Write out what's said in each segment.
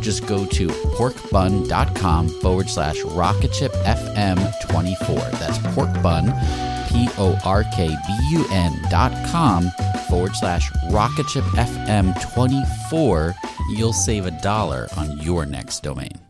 just go to porkbun.com forward slash rocketshipfm24. That's porkbun, P O R K B U N dot com forward slash rocketshipfm24. You'll save a dollar on your next domain.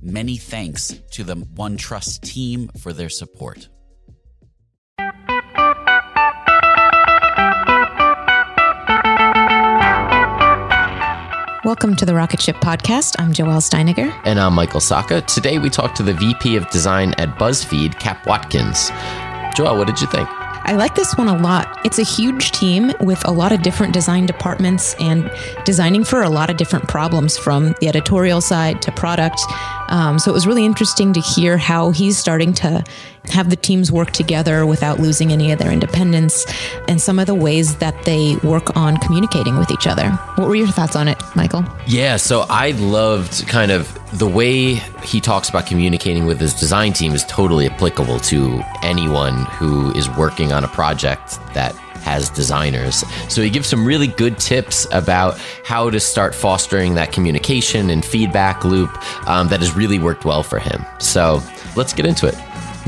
Many thanks to the OneTrust team for their support. Welcome to the Rocket Ship Podcast. I'm Joelle Steiniger. And I'm Michael Sacca. Today we talk to the VP of Design at BuzzFeed, Cap Watkins. Joelle, what did you think? I like this one a lot. It's a huge team with a lot of different design departments and designing for a lot of different problems from the editorial side to product. Um, so it was really interesting to hear how he's starting to have the teams work together without losing any of their independence and some of the ways that they work on communicating with each other. What were your thoughts on it, Michael? Yeah, so I loved kind of the way he talks about communicating with his design team is totally applicable to anyone who is working on a project that has designers. So he gives some really good tips about how to start fostering that communication and feedback loop um, that has really worked well for him. So let's get into it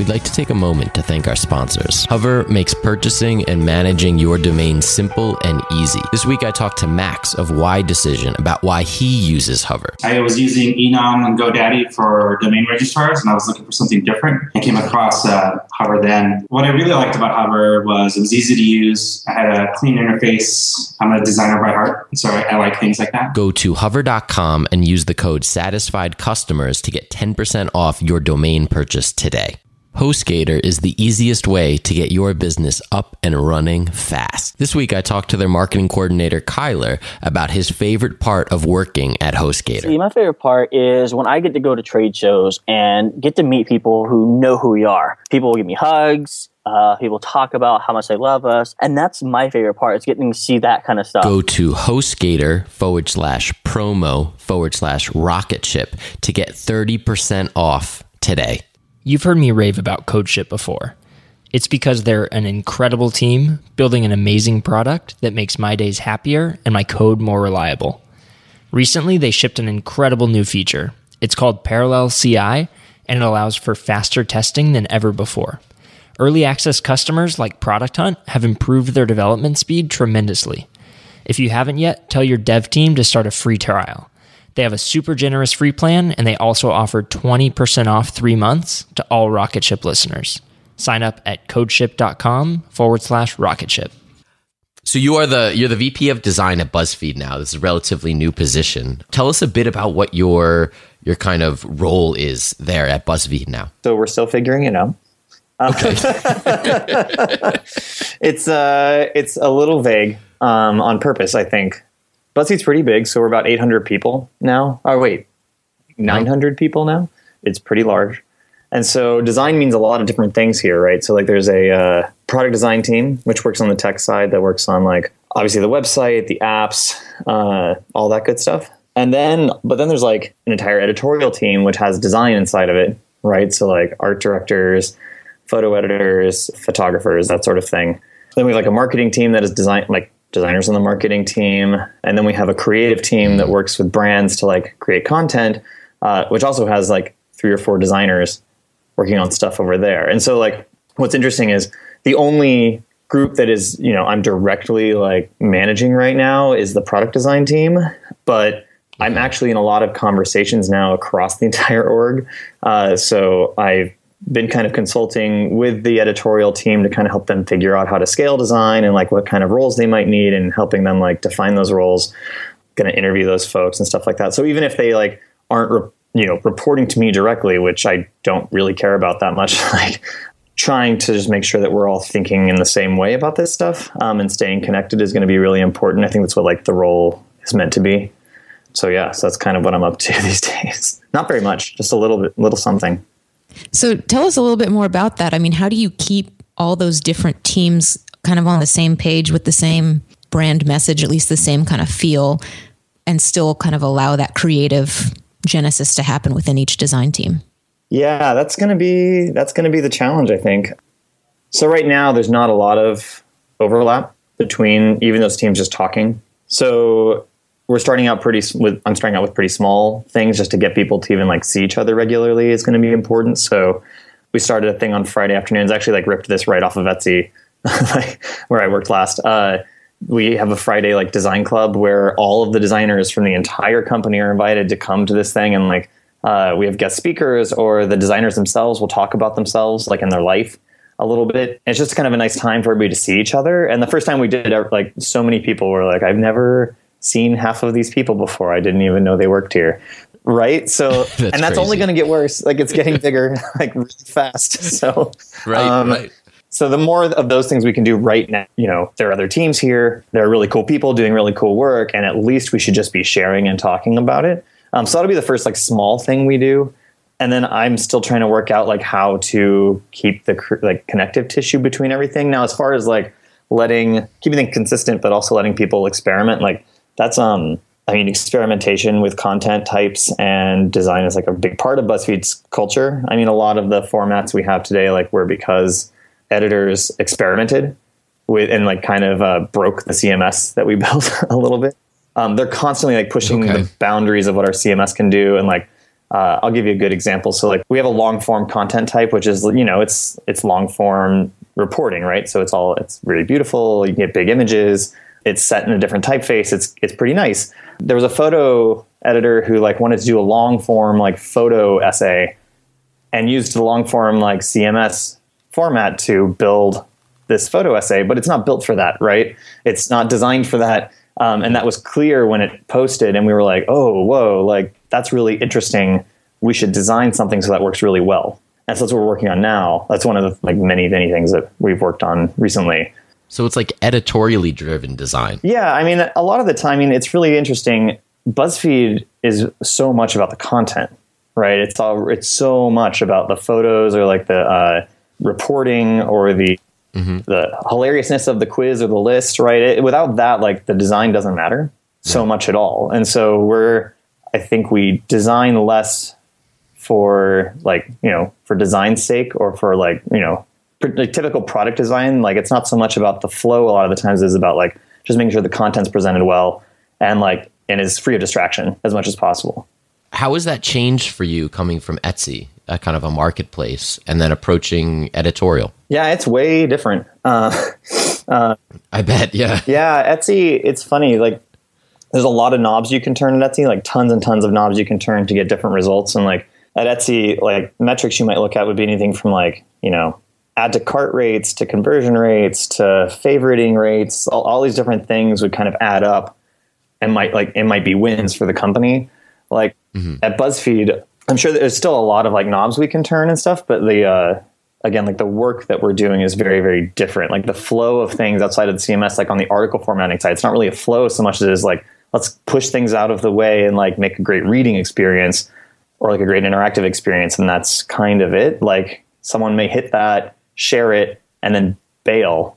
we'd like to take a moment to thank our sponsors. Hover makes purchasing and managing your domain simple and easy. This week I talked to Max of Y Decision about why he uses Hover. I was using Enom and GoDaddy for domain registrars, and I was looking for something different. I came across uh, Hover then. What I really liked about Hover was it was easy to use. I had a clean interface. I'm a designer by heart, so I, I like things like that. Go to hover.com and use the code satisfied customers to get 10% off your domain purchase today. HostGator is the easiest way to get your business up and running fast. This week, I talked to their marketing coordinator, Kyler, about his favorite part of working at HostGator. See, my favorite part is when I get to go to trade shows and get to meet people who know who we are. People will give me hugs. Uh, people talk about how much they love us. And that's my favorite part It's getting to see that kind of stuff. Go to HostGator forward slash promo forward slash rocket ship to get 30% off today. You've heard me rave about CodeShip before. It's because they're an incredible team building an amazing product that makes my days happier and my code more reliable. Recently, they shipped an incredible new feature. It's called Parallel CI, and it allows for faster testing than ever before. Early access customers like Product Hunt have improved their development speed tremendously. If you haven't yet, tell your dev team to start a free trial. They have a super generous free plan, and they also offer 20% off three months to all Rocket Ship listeners. Sign up at codeship.com forward slash rocketship. So you are the you're the VP of design at BuzzFeed now. This is a relatively new position. Tell us a bit about what your your kind of role is there at BuzzFeed now. So we're still figuring it out. Okay. it's uh it's a little vague um, on purpose, I think. BuzzFeed's pretty big, so we're about 800 people now. Oh wait, 900 people now. It's pretty large. And so design means a lot of different things here, right? So like there's a uh, product design team which works on the tech side that works on like obviously the website, the apps, uh, all that good stuff. And then but then there's like an entire editorial team which has design inside of it, right? So like art directors, photo editors, photographers, that sort of thing. Then we have like a marketing team that is design like designers on the marketing team, and then we have a creative team that works with brands to like create content, uh, which also has like three or four designers working on stuff over there. And so like what's interesting is the only group that is you know I'm directly like managing right now is the product design team, but I'm actually in a lot of conversations now across the entire org. Uh, so I've been kind of consulting with the editorial team to kind of help them figure out how to scale design and like what kind of roles they might need and helping them like define those roles going to interview those folks and stuff like that. So even if they like aren't re- you know reporting to me directly which i don't really care about that much like trying to just make sure that we're all thinking in the same way about this stuff um, and staying connected is going to be really important. I think that's what like the role is meant to be. So yeah so that's kind of what i'm up to these days. Not very much just a little bit little something so tell us a little bit more about that. I mean, how do you keep all those different teams kind of on the same page with the same brand message, at least the same kind of feel, and still kind of allow that creative genesis to happen within each design team? Yeah, that's going to be that's going to be the challenge, I think. So right now there's not a lot of overlap between even those teams just talking. So we're starting out pretty with I'm starting out with pretty small things just to get people to even like see each other regularly is going to be important. So we started a thing on Friday afternoons. Actually, like ripped this right off of Etsy, where I worked last. Uh, we have a Friday like design club where all of the designers from the entire company are invited to come to this thing, and like uh, we have guest speakers or the designers themselves will talk about themselves like in their life a little bit. And it's just kind of a nice time for everybody to see each other. And the first time we did it, like so many people were like, "I've never." Seen half of these people before. I didn't even know they worked here. Right. So, that's and that's crazy. only going to get worse. Like it's getting bigger, like really fast. So, right, um, right. So the more of those things we can do right now, you know, there are other teams here. There are really cool people doing really cool work, and at least we should just be sharing and talking about it. Um, so that'll be the first like small thing we do, and then I'm still trying to work out like how to keep the like connective tissue between everything. Now, as far as like letting keeping things consistent, but also letting people experiment, like that's um I mean, experimentation with content types and design is like a big part of BuzzFeed's culture. I mean, a lot of the formats we have today, like, were because editors experimented with and like kind of uh, broke the CMS that we built a little bit. Um, they're constantly like pushing okay. the boundaries of what our CMS can do, and like uh, I'll give you a good example. So, like, we have a long form content type, which is you know it's it's long form reporting, right? So it's all it's really beautiful. You get big images it's set in a different typeface. It's it's pretty nice. There was a photo editor who like wanted to do a long form like photo essay and used the long form like CMS format to build this photo essay, but it's not built for that, right? It's not designed for that. Um, and that was clear when it posted, and we were like, "Oh, whoa! Like that's really interesting. We should design something so that works really well." And so that's what we're working on now. That's one of the like many many things that we've worked on recently. So it's like editorially driven design. Yeah, I mean, a lot of the time, I mean, it's really interesting. BuzzFeed is so much about the content, right? It's all it's so much about the photos or like the uh, reporting or the mm-hmm. the hilariousness of the quiz or the list, right? It, without that, like the design doesn't matter so much at all. And so we're, I think we design less for like you know for design's sake or for like you know like typical product design, like it's not so much about the flow. A lot of the times is about like just making sure the content's presented well and like and is free of distraction as much as possible. How has that changed for you coming from Etsy, a kind of a marketplace, and then approaching editorial? Yeah, it's way different. Uh, uh, I bet. Yeah. Yeah, Etsy. It's funny. Like, there's a lot of knobs you can turn at Etsy. Like tons and tons of knobs you can turn to get different results. And like at Etsy, like metrics you might look at would be anything from like you know add to cart rates to conversion rates to favoriting rates. All, all these different things would kind of add up and might like it might be wins for the company. Like mm-hmm. at BuzzFeed, I'm sure there's still a lot of like knobs we can turn and stuff, but the uh, again like the work that we're doing is very very different. Like the flow of things outside of the CMS, like on the article formatting side, it's not really a flow so much as it is like let's push things out of the way and like make a great reading experience or like a great interactive experience, and that's kind of it. Like someone may hit that, share it, and then bail.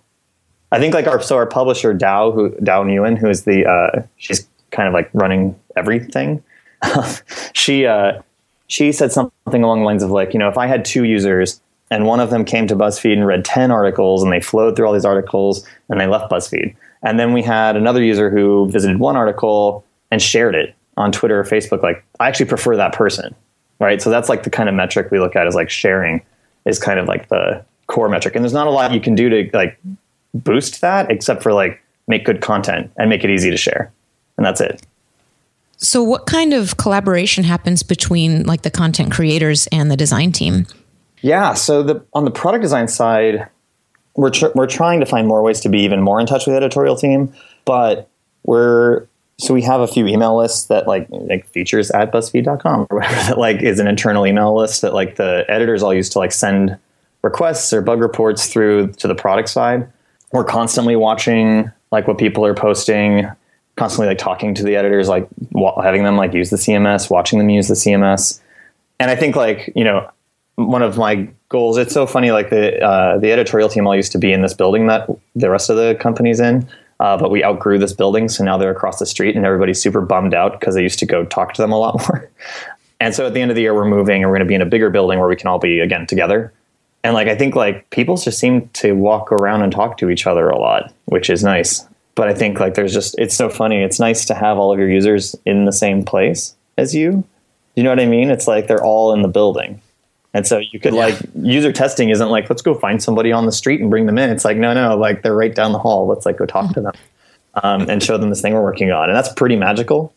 I think like our so our publisher Dao who Dao Nguyen who is the uh, she's kind of like running everything. she uh, she said something along the lines of like you know if I had two users and one of them came to BuzzFeed and read ten articles and they flowed through all these articles and they left BuzzFeed. And then we had another user who visited one article and shared it on Twitter or Facebook. Like I actually prefer that person right? So that's like the kind of metric we look at is like sharing is kind of like the core metric and there's not a lot you can do to like boost that except for like make good content and make it easy to share. And that's it. So what kind of collaboration happens between like the content creators and the design team? Yeah, so the on the product design side, we're tr- we're trying to find more ways to be even more in touch with the editorial team, but we're so we have a few email lists that like like features at buzzfeed.com or whatever that like is an internal email list that like the editors all use to like send requests or bug reports through to the product side. We're constantly watching like what people are posting constantly like talking to the editors like having them like use the cms watching them use the cms and i think like you know one of my goals it's so funny like the uh, the editorial team all used to be in this building that the rest of the company's in uh, but we outgrew this building so now they're across the street and everybody's super bummed out because they used to go talk to them a lot more. And so at the end of the year we're moving and we're going to be in a bigger building where we can all be again together and like I think like people just seem to walk around and talk to each other a lot, which is nice. But I think like there's just it's so funny. It's nice to have all of your users in the same place as you. You know what I mean? It's like they're all in the building. And so you could yeah. like user testing isn't like let's go find somebody on the street and bring them in. It's like no, no, like they're right down the hall. Let's like go talk to them um, and show them this thing we're working on, and that's pretty magical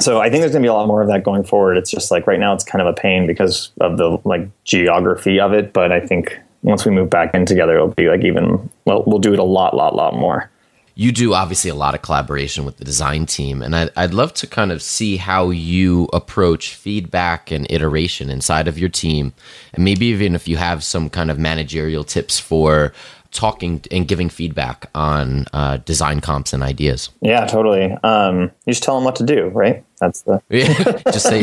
so I think there's going to be a lot more of that going forward. It's just like right now it's kind of a pain because of the like geography of it, but I think once we move back in together, it'll be like even well, we'll do it a lot, lot, lot more. You do obviously a lot of collaboration with the design team, and I'd, I'd love to kind of see how you approach feedback and iteration inside of your team, and maybe even if you have some kind of managerial tips for talking and giving feedback on uh, design comps and ideas. Yeah, totally. Um, you just tell them what to do, right? That's the just say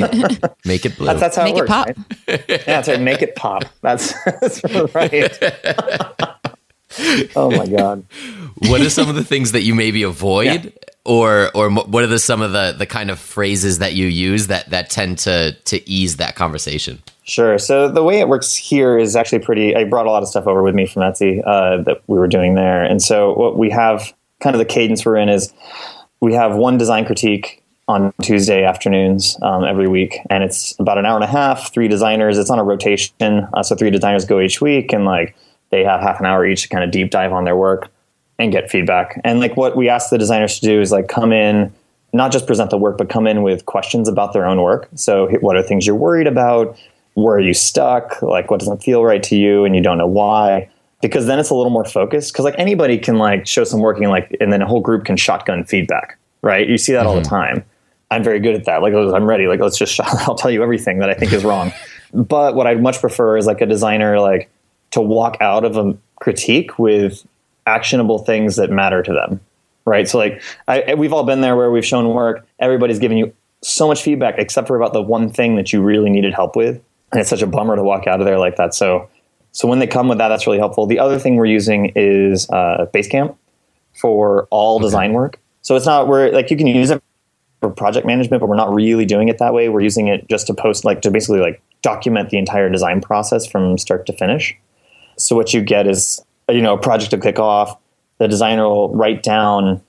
make it blue. That's, that's how make it works. It pop. Right? Yeah, that's right. Make it pop. That's, that's right. oh my god. What are some of the things that you maybe avoid? Yeah. Or, or what are the, some of the, the kind of phrases that you use that, that tend to, to ease that conversation? Sure. So the way it works here is actually pretty. I brought a lot of stuff over with me from Etsy uh, that we were doing there, and so what we have, kind of the cadence we're in is, we have one design critique on Tuesday afternoons um, every week, and it's about an hour and a half. Three designers. It's on a rotation, uh, so three designers go each week, and like they have half an hour each to kind of deep dive on their work and get feedback. And like what we ask the designers to do is like come in, not just present the work, but come in with questions about their own work. So what are things you're worried about? where are you stuck? Like, what doesn't feel right to you, and you don't know why? Because then it's a little more focused. Because like anybody can like show some working, like, and then a whole group can shotgun feedback, right? You see that mm-hmm. all the mm-hmm. time. I'm very good at that. Like, I'm ready. Like, let's just, I'll tell you everything that I think is wrong. but what I'd much prefer is like a designer, like, to walk out of a critique with actionable things that matter to them, right? So, like, I, we've all been there where we've shown work. Everybody's giving you so much feedback, except for about the one thing that you really needed help with and it's such a bummer to walk out of there like that. So, so when they come with that, that's really helpful. The other thing we're using is uh, Basecamp for all okay. design work. So it's not we're like you can use it for project management, but we're not really doing it that way. We're using it just to post, like to basically like document the entire design process from start to finish. So what you get is you know a project to kick off. The designer will write down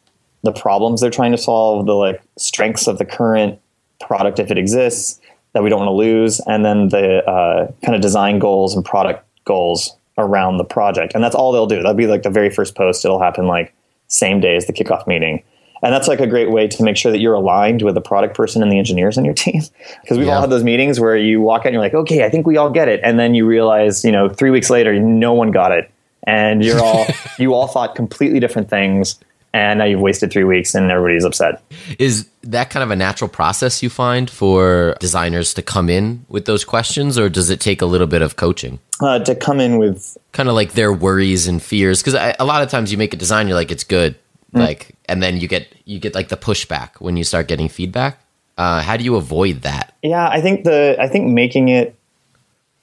the problems they're trying to solve, the like strengths of the current product if it exists that we don't want to lose, and then the uh, kind of design goals and product goals around the project. And that's all they'll do. That'll be like the very first post. It'll happen like same day as the kickoff meeting. And that's like a great way to make sure that you're aligned with the product person and the engineers on your team. Because we've Yeah. all had those meetings where you walk out and you're like, okay, I think we all get it. And then you realize, you know, three weeks later, no one got it. And you're all, you all thought completely different things. And now you've wasted three weeks and everybody's upset. Is that kind of a natural process you find for designers to come in with those questions, or does it take a little bit of coaching? Uh, to come in with, Kind of like their worries and fears, because a lot of times you make a design, you're like, it's good, like, and then you get you get like the pushback when you start getting feedback. Uh, how do you avoid that? yeah, I think the, I think making it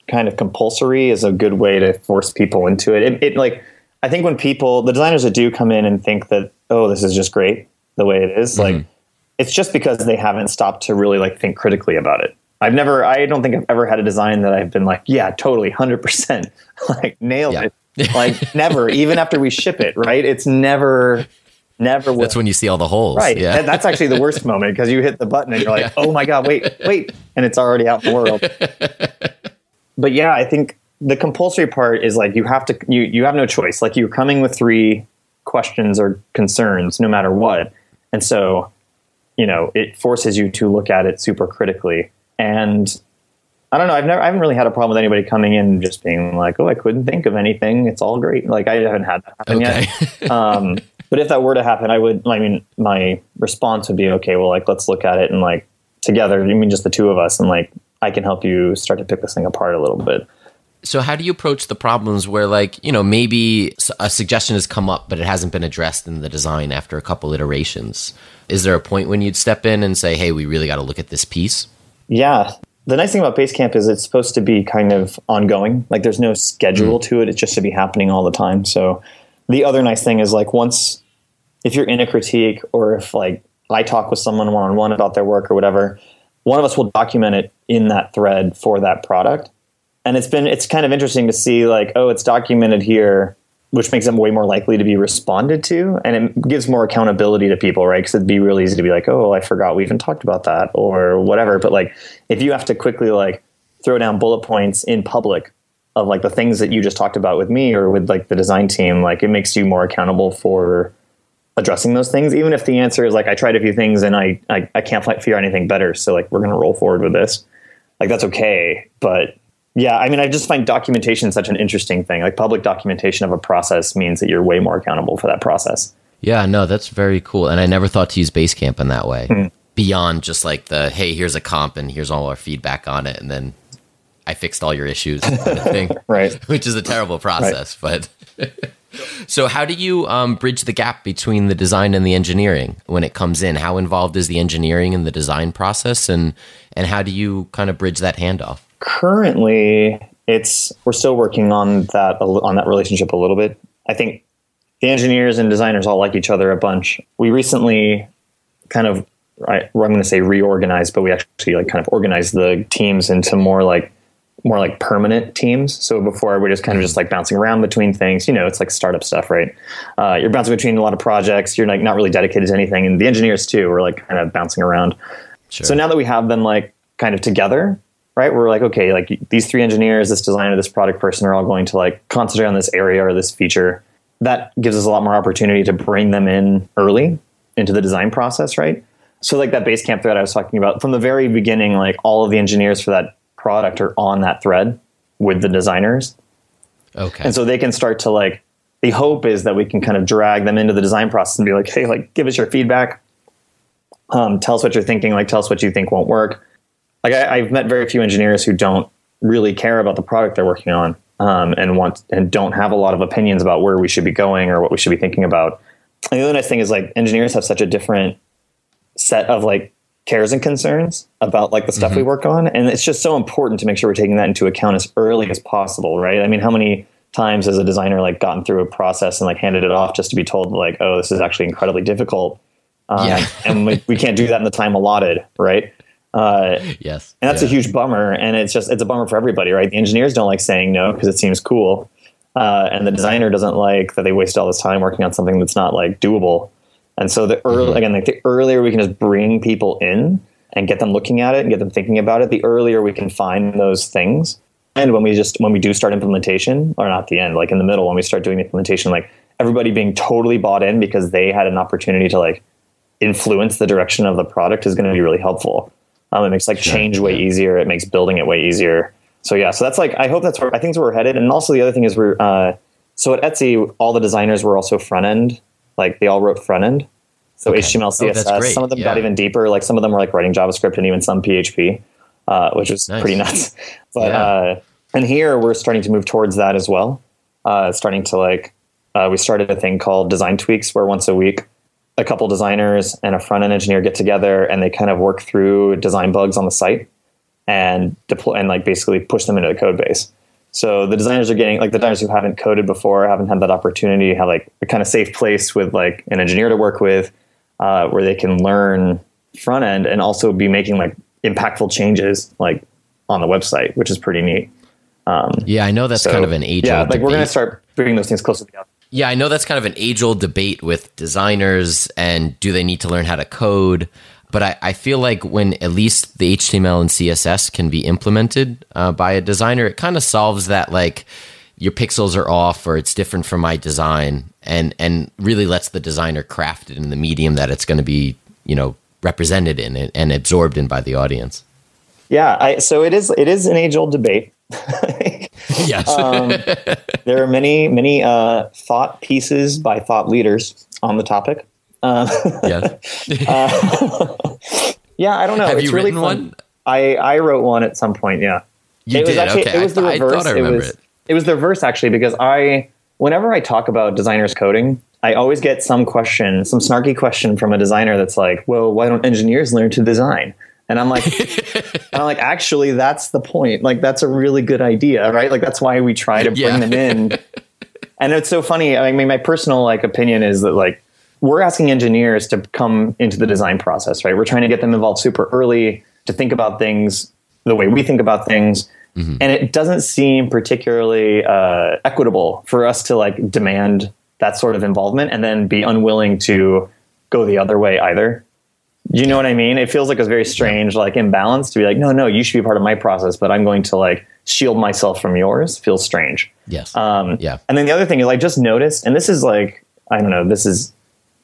kind of compulsory is a good way to force people into it. It, it like, I think when people, the designers that do come in and think that, oh, this is just great the way it is, like, it's just because they haven't stopped to really like think critically about it. I've never, I don't think I've ever had a design that I've been like, yeah, totally, 100%, like nailed Yeah. it. like, never, even after we ship it, right? It's never, never. That's when you see all the holes. Right. Yeah. That- That's actually the worst moment because you hit the button and you're like, oh my God, wait, wait. And it's already out in the world. but yeah, I think the compulsory part is like you have to, you, you have no choice. Like you're coming with three questions or concerns no matter what. And so, you know, it forces you to look at it super critically. And I don't know. I've never, I haven't really had a problem with anybody coming in and just being like, "Oh, I couldn't think of anything. It's all great." Like I haven't had that happen Okay. yet. um, but if that were to happen, I would. I mean, my response would be, "Okay, well, like let's look at it and like together. I mean, just the two of us, and like I can help you start to pick this thing apart a little bit." So how do you approach the problems where like, you know, maybe a suggestion has come up but it hasn't been addressed in the design after a couple iterations? Is there a point when you'd step in and say, "Hey, we really got to look at this piece?" Yeah. The nice thing about Basecamp is it's supposed to be kind of ongoing. Like there's no schedule mm. to it. it's just to be happening all the time. So the other nice thing is like once if you're in a critique or if like I talk with someone one on one about their work or whatever, one of us will document it in that thread for that product. And it's been it's kind of interesting to see like, oh, it's documented here, which makes them way more likely to be responded to, and it gives more accountability to people, right? Because it'd be really easy to be like, oh, I forgot we even talked about that or whatever. But like, if you have to quickly like throw down bullet points in public of like the things that you just talked about with me or with like the design team, like it makes you more accountable for addressing those things, even if the answer is like I tried a few things and I I, I can't fi- figure out anything better. So like we're gonna roll forward with this. Like that's okay. But yeah, I mean I just find documentation such an interesting thing. Like public documentation of a process means that you're way more accountable for that process. Yeah, no, that's very cool. And I never thought to use Basecamp in that way. Mm-hmm. Beyond just like the, hey, here's a comp and here's all our feedback on it. And then I fixed all your issues kind of thing. Right. Which is a terrible process. But so, how do you um, bridge the gap between the design and the engineering when it comes in? How involved is the engineering in the design process? And, and how do you kind of bridge that handoff? currently it's we're still working on that on that relationship a little bit i think the engineers and designers all like each other a bunch we recently kind of I, i'm going to say reorganized but we actually like kind of organized the teams into more like more like permanent teams so before we're just kind of just like bouncing around between things you know it's like startup stuff right uh, you're bouncing between a lot of projects you're like not really dedicated to anything and the engineers too are like kind of bouncing around Sure. so now that we have them like kind of together, right? We're like, okay, like these three engineers, this designer, this product person are all going to like concentrate on this area or this feature. That gives us a lot more opportunity to bring them in early into the design process, right? So like that Basecamp thread I was talking about from the very beginning, like all of the engineers for that product are on that thread with the designers. Okay. And so they can start to like, the hope is that we can kind of drag them into the design process and be like, hey, like, give us your feedback. Um, tell us what you're thinking. Like, tell us what you think won't work. Like, I, I've met very few engineers who don't really care about the product they're working on um, and want and don't have a lot of opinions about where we should be going or what we should be thinking about. And the other nice thing is like engineers have such a different set of like cares and concerns about like the stuff we work on and it's just so important to make sure we're taking that into account as early as possible right i mean how many times has a designer like gotten through a process and like handed it off just to be told like oh this is actually incredibly difficult um, Yeah. and we, we can't do that in the time allotted right uh, yes. and that's Yeah. a huge bummer and it's just it's a bummer for everybody right the engineers don't like saying no because it seems cool uh, and the designer doesn't like that they waste all this time working on something that's not like doable. And so the early, again, like the earlier we can just bring people in and get them looking at it and get them thinking about it, the earlier we can find those things. And when we just when we do start implementation, or not the end, like in the middle, when we start doing the implementation, like everybody being totally bought in because they had an opportunity to like influence the direction of the product is going to be really helpful. Um, it makes like change way easier. It makes building it way easier. So yeah, so that's like I hope that's where I think that's where we're headed. And also the other thing is we're uh, so at Etsy, all the designers were also front end. Like they all wrote front end. So Okay. HTML, Oh, CSS. great. some of them got even deeper. Like some of them were like writing JavaScript and even some PHP, uh, which was Nice. pretty nuts. But Yeah. uh, and here we're starting to move towards that as well. Uh, starting to like uh, we started a thing called Design Tweaks, where once a week a couple designers and a front end engineer get together and they kind of work through design bugs on the site and deploy and like basically push them into the code base. So the designers are getting like the designers who haven't coded before, haven't had that opportunity, have like a kind of safe place with like an engineer to work with, uh, where they can learn front end and also be making like impactful changes like on the website, which is pretty neat. Yeah, I know that's So, kind of an age yeah, like we're gonna start bringing those things closer together. Yeah, I know that's kind of an age old debate with designers and do they need to learn how to code. But I, I feel like when at least the HTML and CSS can be implemented uh, by a designer, it kind of solves that like your pixels are off or it's different from my design and, and really lets the designer craft it in the medium that it's going to be, you know, represented in and, and absorbed in by the audience. Yeah, I, so it is. It is an age old debate. Yes. there are many many uh, thought pieces by thought leaders on the topic. Um, yes. Uh, yeah, I don't know. Have it's you really written fun. one? I I wrote one at some point. Yeah, You it was did? actually okay. it was the I, reverse. I thought I it remember was it. it was the reverse actually because I whenever I talk about designers coding, I always get some question, some snarky question from a designer that's like, "Well, why don't engineers learn to design?" And I'm like, and I'm like, actually, that's the point. Like, that's a really good idea, right? Like, that's why we try to bring Yeah. them in. and it's so funny. I mean, my personal like opinion is that like we're asking engineers to come into the design process, right? We're trying to get them involved super early to think about things the way we think about things. And it doesn't seem particularly uh, equitable for us to like demand that sort of involvement and then be unwilling to go the other way either. You know what I mean? It feels like a very strange like imbalance to be like, no, no, you should be part of my process, but I'm going to like shield myself from yours. Feels strange. Yes. Um, yeah. And then the other thing is I just noticed, and this is like, I don't know, this is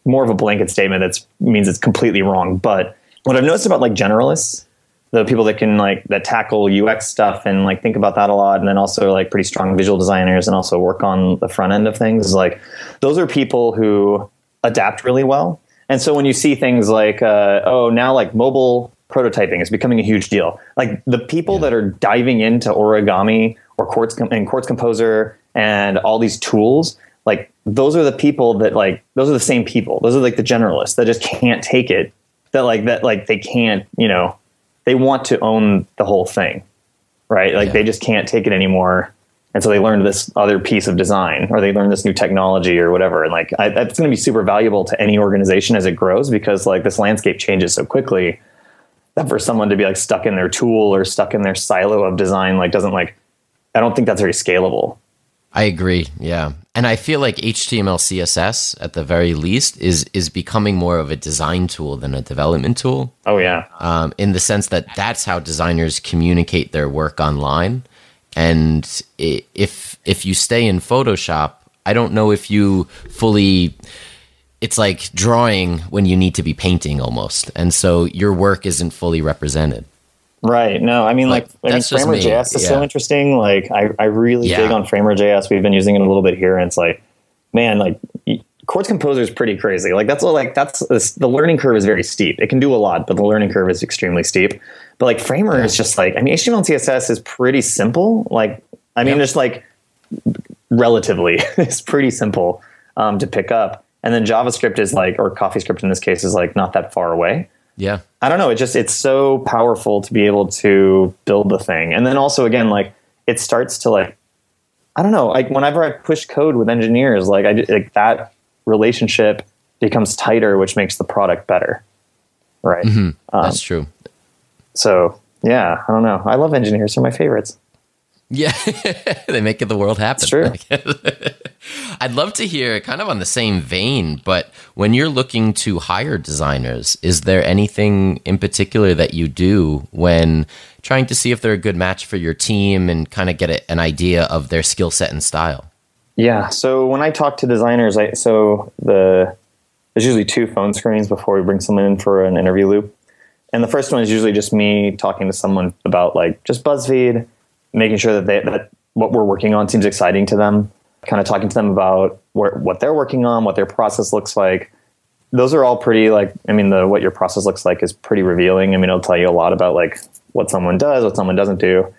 more of a blanket statement that means it's completely wrong. But what I've noticed about like generalists, the people that can like that tackle UX stuff and like think about that a lot, and then also like pretty strong visual designers and also work on the front end of things, is like those are people who adapt really well. And so when you see things like, uh, oh, now like mobile prototyping is becoming a huge deal. Like the people that are diving into origami or Quartz Com- and Quartz Composer and all these tools, like those are the people that like those are the same people. Those are like the generalists that just can't take it. That like that like they can't you know they want to own the whole thing, right? Like Yeah. they just can't take it anymore. And so they learned this other piece of design, or they learned this new technology, or whatever. And like I, that's going to be super valuable to any organization as it grows, because like this landscape changes so quickly that for someone to be like stuck in their tool or stuck in their silo of design, like doesn't like I don't think that's very scalable. I agree. Yeah. And I feel like HTML CSS at the very least is is becoming more of a design tool than a development tool. Oh yeah, Um, in the sense that that's how designers communicate their work online. And if if you stay in Photoshop, I don't know if you fully it's like drawing when you need to be painting almost. And so your work isn't fully represented. Right. No, I mean, like, Like, I mean, that's just Framer me, JS is so interesting. Like, I, I really Yeah. dig on Framer JS. We've been using it a little bit here, and it's like, man, like, Quartz Composer is pretty crazy. Like, that's like, that's the learning curve is very steep. It can do a lot, but the learning curve is extremely steep. But like, Framer is just like, I mean, HTML and CSS is pretty simple. Like, I mean, Yep. just like relatively, it's pretty simple um, to pick up. And then JavaScript is like, or CoffeeScript in this case is like not that far away. Yeah. I don't know. It just it's so powerful to be able to build the thing, and then also again like it starts to like I don't know. Like whenever I push code with engineers, like I like that relationship becomes tighter, which makes the product better. Right. Mm-hmm. Um, That's true. So yeah, I don't know. I love engineers; they're my favorites. Yeah, they make the world happen. I'd love to hear, kind of on the same vein, but when you're looking to hire designers, is there anything in particular that you do when trying to see if they're a good match for your team and kind of get a, an idea of their skill set and style? Yeah. So when I talk to designers, I so the there's usually two phone screens before we bring someone in for an interview loop. And the first one is usually just me talking to someone about like just BuzzFeed, making sure that they, that what we're working on seems exciting to them, kind of talking to them about where, what they're working on, what their process looks like. Those are all pretty like I mean the what your process looks like is pretty revealing. I mean it'll tell you a lot about like what someone does, what someone doesn't do.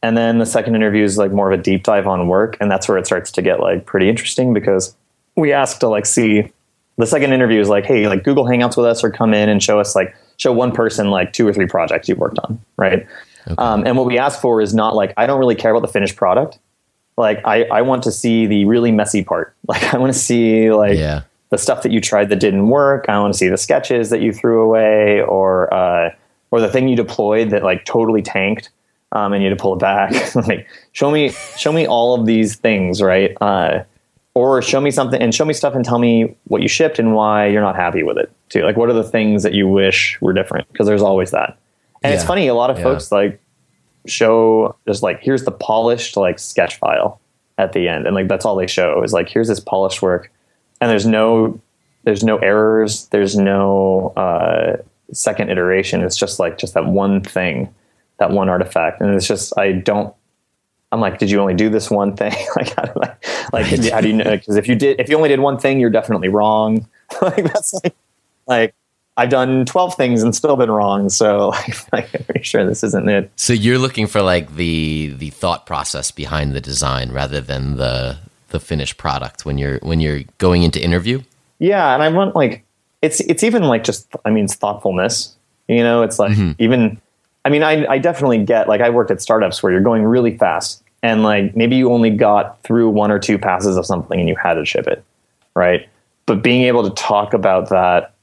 And then the second interview is like more of a deep dive on work and that's where it starts to get like pretty interesting because we ask to like see the second interview is like hey like Google Hangouts with us or come in and show us like show one person like two or three projects you've worked on, right? Okay. Um, and what we ask for is not like I don't really care about the finished product. Like I, I want to see the really messy part. Like I want to see like yeah. the stuff that you tried that didn't work. I want to see the sketches that you threw away, or uh, or the thing you deployed that like totally tanked, um, and you had to pull it back. like show me show me all of these things, right? Uh, or show me something and show me stuff and tell me what you shipped and why you're not happy with it too. Like what are the things that you wish were different? Because there's always that. And yeah. it's funny, a lot of yeah. folks like show just like here's the polished like sketch file at the end. And like that's all they show is like here's this polished work. And there's no there's no errors, there's no uh, second iteration. It's just like just that one thing, that one artifact. And it's just I don't I'm like, did you only do this one thing? like, how do I, like, how do you know? Because if you did, if you only did one thing, you're definitely wrong. like, that's like, like, I've done 12 things and still been wrong. So like, I'm pretty sure this isn't it. So you're looking for like the, the thought process behind the design rather than the, the finished product when you're, when you're going into interview. Yeah. And I want like, it's, it's even like just, I mean, it's thoughtfulness, you know, it's like mm-hmm. even, I mean, I, I definitely get like I worked at startups where you're going really fast and like maybe you only got through one or two passes of something and you had to ship it, right? But being able to talk about that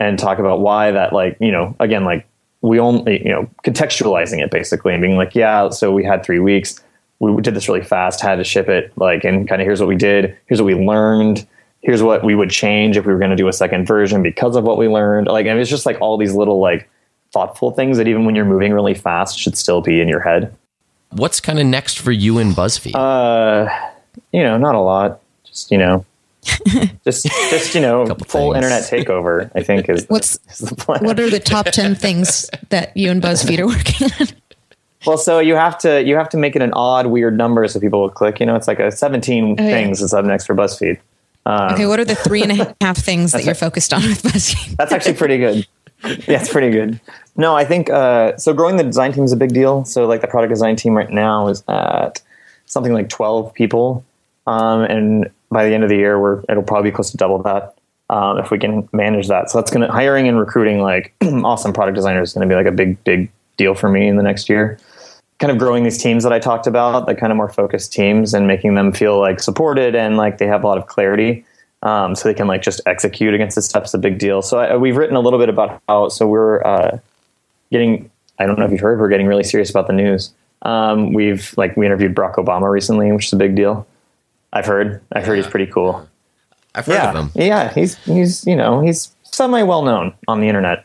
and talk about why that, like, you know, again, like we only, you know, contextualizing it basically and being like, yeah, so we had three weeks, we did this really fast, had to ship it, like, and kind of here's what we did, here's what we learned, here's what we would change if we were going to do a second version because of what we learned. Like, I mean, it's just like all these little like thoughtful things that even when you're moving really fast should still be in your head. What's kind of next for you in BuzzFeed? Uh, you know, not a lot. Just you know, just just you know, full things. internet takeover. I think is what's is the plan. What are the top ten things that you and BuzzFeed are working on? Well, so you have to you have to make it an odd, weird number so people will click. You know, it's like a seventeen oh, things is up next for BuzzFeed. Um, okay, what are the three and a half things that you're focused on with BuzzFeed? That's actually pretty good. yeah, it's pretty good. No, I think uh, so. Growing the design team is a big deal. So, like the product design team right now is at something like twelve people, um, and by the end of the year, we're it'll probably be close to double that um, if we can manage that. So that's going to hiring and recruiting like awesome product designers is going to be like a big big deal for me in the next year. Kind of growing these teams that I talked about, the kind of more focused teams, and making them feel like supported and like they have a lot of clarity um, so they can like just execute against the is a big deal. So I, we've written a little bit about how so we're uh, getting. I don't know if you've heard, we're getting really serious about the news. Um, we've like we interviewed Barack Obama recently, which is a big deal. I've heard. I've heard he's pretty cool. I've heard yeah, of him. Yeah, he's he's you know he's semi well known on the internet.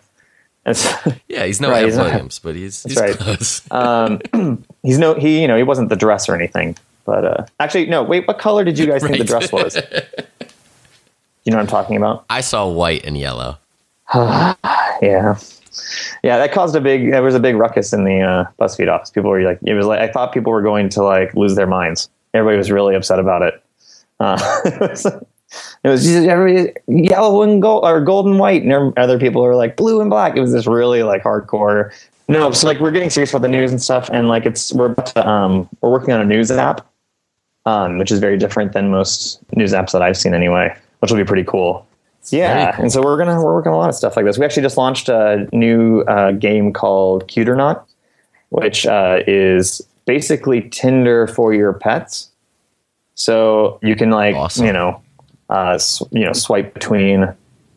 yeah, he's no right, Ed Williams, not, but he's, he's right. close. um, he's no he you know he wasn't the dress or anything, but uh, actually no. Wait, what color did you guys right. think the dress was? You know what I'm talking about? I saw white and yellow. yeah, yeah. That caused a big. There was a big ruckus in the uh, BuzzFeed office. People were like, it was like I thought people were going to like lose their minds. Everybody was really upset about it. Uh, it was, it was just every yellow and gold or gold and white, and other people were like blue and black. It was this really like hardcore. No, so like we're getting serious about the news and stuff, and like it's we're about to, um we're working on a news app, um, which is very different than most news apps that I've seen anyway which will be pretty cool. Yeah, cool. and so we're gonna we're working on a lot of stuff like this. We actually just launched a new uh, game called Cute or Not, which uh, is basically Tinder for your pets. So you can like awesome. you know uh, sw- you know swipe between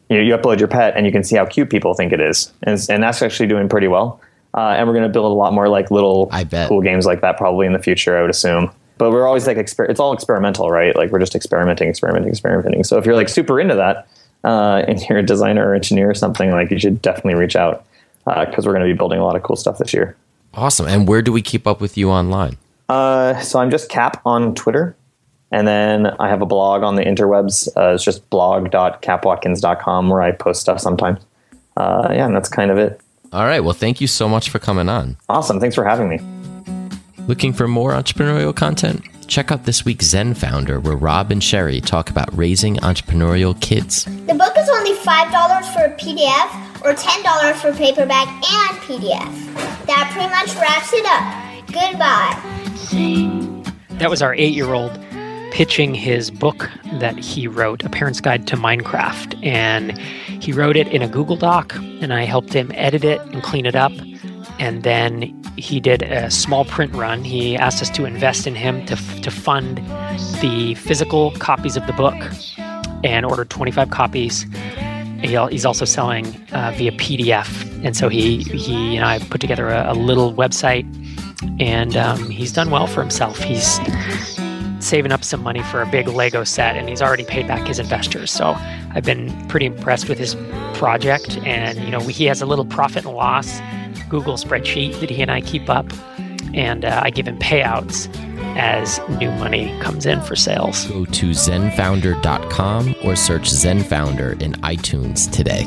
you, know, you upload your pet and you can see how cute people think it is, and, and that's actually doing pretty well. Uh, and we're going to build a lot more like little cool games like that probably in the future. I would assume. But we're always like exper- it's all experimental, right? Like we're just experimenting, experimenting, experimenting. So if you're like super into that uh, and you're a designer or engineer or something, like you should definitely reach out because we're going to be building a lot of cool stuff this year. Awesome. And where do we keep up with you online? Uh, so I'm just Cap on Twitter. And then I have a blog on the interwebs. Uh, it's just blog.capwatkins.com where I post stuff sometimes. Uh, yeah, and that's kind of it. All right. Well, thank you so much for coming on. Awesome. Thanks for having me. Looking for more entrepreneurial content? Check out this week's Zen Founder, where Rob and Sherry talk about raising entrepreneurial kids. The book is only $5 for a PDF or $10 for paperback and PDF. That pretty much wraps it up. Goodbye. That was our eight year old pitching his book that he wrote, A Parent's Guide to Minecraft. And he wrote it in a Google Doc, and I helped him edit it and clean it up. And then he did a small print run. He asked us to invest in him to, to fund the physical copies of the book and ordered 25 copies. He, he's also selling uh, via PDF. And so he, he and I put together a, a little website, and um, he's done well for himself. He's saving up some money for a big Lego set, and he's already paid back his investors. So I've been pretty impressed with his project. And you know, he has a little profit and loss Google spreadsheet that he and I keep up, and uh, I give him payouts as new money comes in for sales. Go to zenfounder.com or search Zen Founder in iTunes today.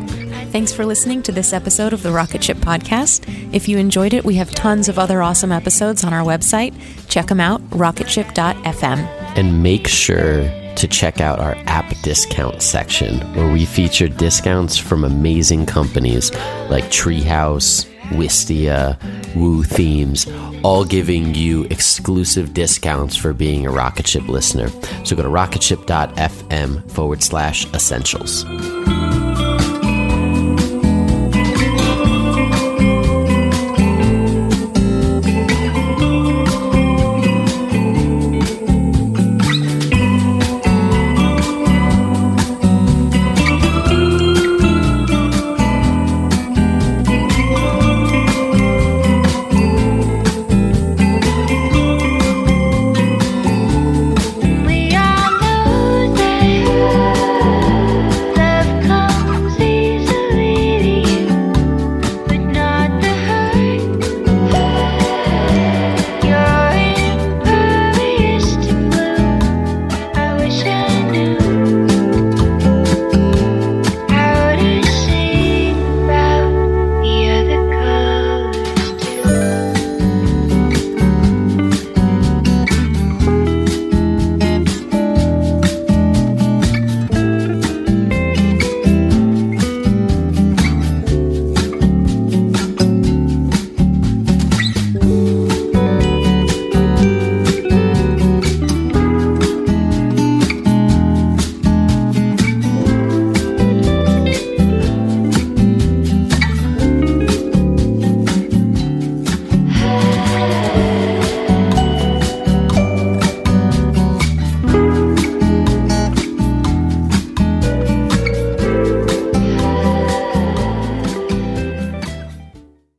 Thanks for listening to this episode of the Rocket Ship Podcast. If you enjoyed it, we have tons of other awesome episodes on our website. Check them out, rocketship.fm. And make sure to check out our app discount section where we feature discounts from amazing companies like Treehouse, Wistia, Woo Themes, all giving you exclusive discounts for being a Rocket Ship listener. So go to rocketship.fm forward slash essentials.